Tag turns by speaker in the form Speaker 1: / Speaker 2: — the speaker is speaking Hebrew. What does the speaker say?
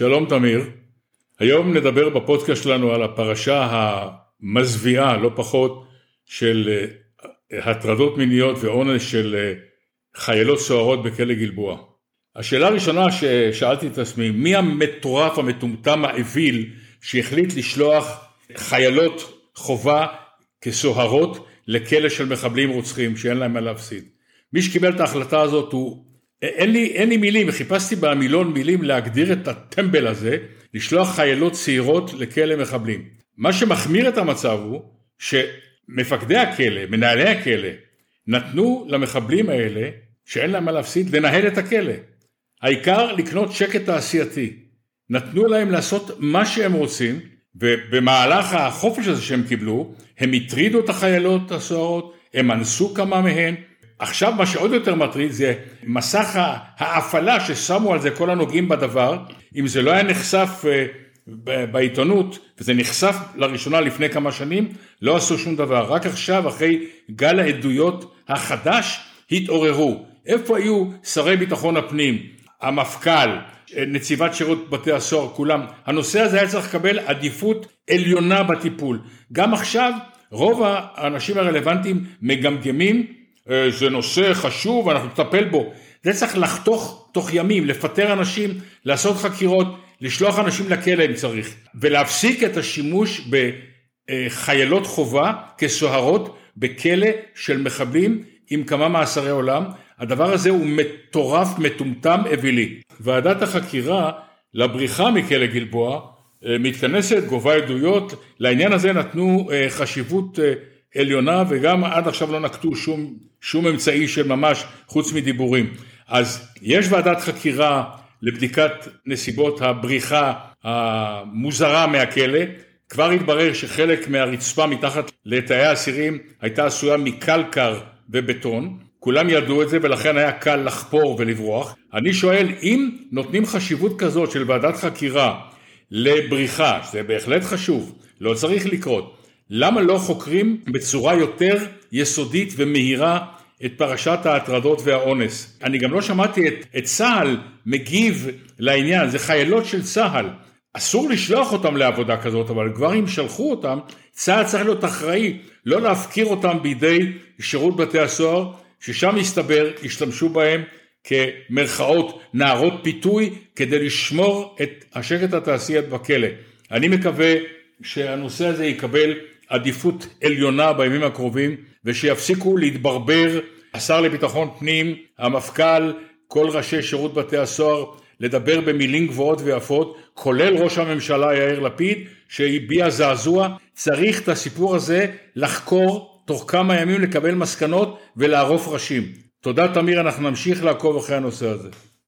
Speaker 1: שלום תמיר, היום נדבר בפודקאסט שלנו על הפרשה המזוויעה לא פחות של אה, הטרדות מיניות ועונש של אה, חיילות סוהרות בכלא גלבוע. השאלה הראשונה ששאלתי את עצמי, מי המטורף המטומטם האוויל שהחליט לשלוח חיילות חובה כסוהרות לכלא של מחבלים רוצחים שאין להם מה להפסיד. מי שקיבל את ההחלטה הזאת הוא, אין לי, אין לי מילים, חיפשתי במילון מילים להגדיר את הטמבל הזה, לשלוח חיילות צעירות לכלא מחבלים. מה שמחמיר את המצב הוא שמפקדי הכלא, מנהלי הכלא, נתנו למחבלים האלה, שאין להם מה להפסיד, לנהל את הכלא. העיקר לקנות שקט תעשייתי. נתנו להם לעשות מה שהם רוצים, ובמהלך החופש הזה שהם קיבלו, הם הטרידו את החיילות הסוהרות, הם אנסו כמה מהן. עכשיו מה שעוד יותר מטריד זה מסך ההפעלה ששמו על זה כל הנוגעים בדבר, אם זה לא היה נחשף אה, בעיתונות, וזה נחשף לראשונה לפני כמה שנים, לא עשו שום דבר. רק עכשיו, אחרי גל העדויות החדש, התעוררו. איפה היו שרי ביטחון הפנים, המפכ"ל, נציבת שירות בתי הסוהר, כולם. הנושא הזה היה צריך לקבל עדיפות עליונה בטיפול. גם עכשיו רוב האנשים הרלוונטיים מגמגמים, אה, זה נושא חשוב, אנחנו נטפל בו. זה צריך לחתוך תוך ימים, לפטר אנשים, לעשות חקירות, לשלוח אנשים לכלא אם צריך, ולהפסיק את השימוש בחיילות חובה כסוהרות בכלא של מחבלים עם כמה מאסרי עולם. הדבר הזה הוא מטורף, מטומטם, אווילי. ועדת החקירה לבריחה מכלא גלבוע אה, מתכנסת, גובה עדויות, לעניין הזה נתנו אה, חשיבות אה, עליונה וגם עד עכשיו לא נקטו שום, שום אמצעי של ממש חוץ מדיבורים. אז יש ועדת חקירה לבדיקת נסיבות הבריחה המוזרה מהכלא, כבר התברר שחלק מהרצפה מתחת לתאי האסירים הייתה עשויה מקלקר ובטון, כולם ידעו את זה ולכן היה קל לחפור ולברוח. אני שואל, אם נותנים חשיבות כזאת של ועדת חקירה לבריחה, שזה בהחלט חשוב, לא צריך לקרות, למה לא חוקרים בצורה יותר יסודית ומהירה את פרשת ההטרדות והאונס? אני גם לא שמעתי את, את צה"ל מגיב לעניין, זה חיילות של צה"ל. אסור לשלוח אותם לעבודה כזאת, אבל כבר אם שלחו אותם, צה"ל צריך להיות אחראי, לא להפקיר אותם בידי שירות בתי הסוהר ששם מסתבר השתמשו בהם כמרכאות נערות פיתוי כדי לשמור את השקט התעשיית בכלא. אני מקווה שהנושא הזה יקבל עדיפות עליונה בימים הקרובים ושיפסיקו להתברבר השר לביטחון פנים, המפכ"ל, כל ראשי שירות בתי הסוהר לדבר במילים גבוהות ויפות, כולל ראש הממשלה יאיר לפיד שהביע זעזוע, צריך את הסיפור הזה לחקור תוך כמה ימים לקבל מסקנות ולערוף ראשים. תודה תמיר, אנחנו נמשיך לעקוב אחרי הנושא הזה.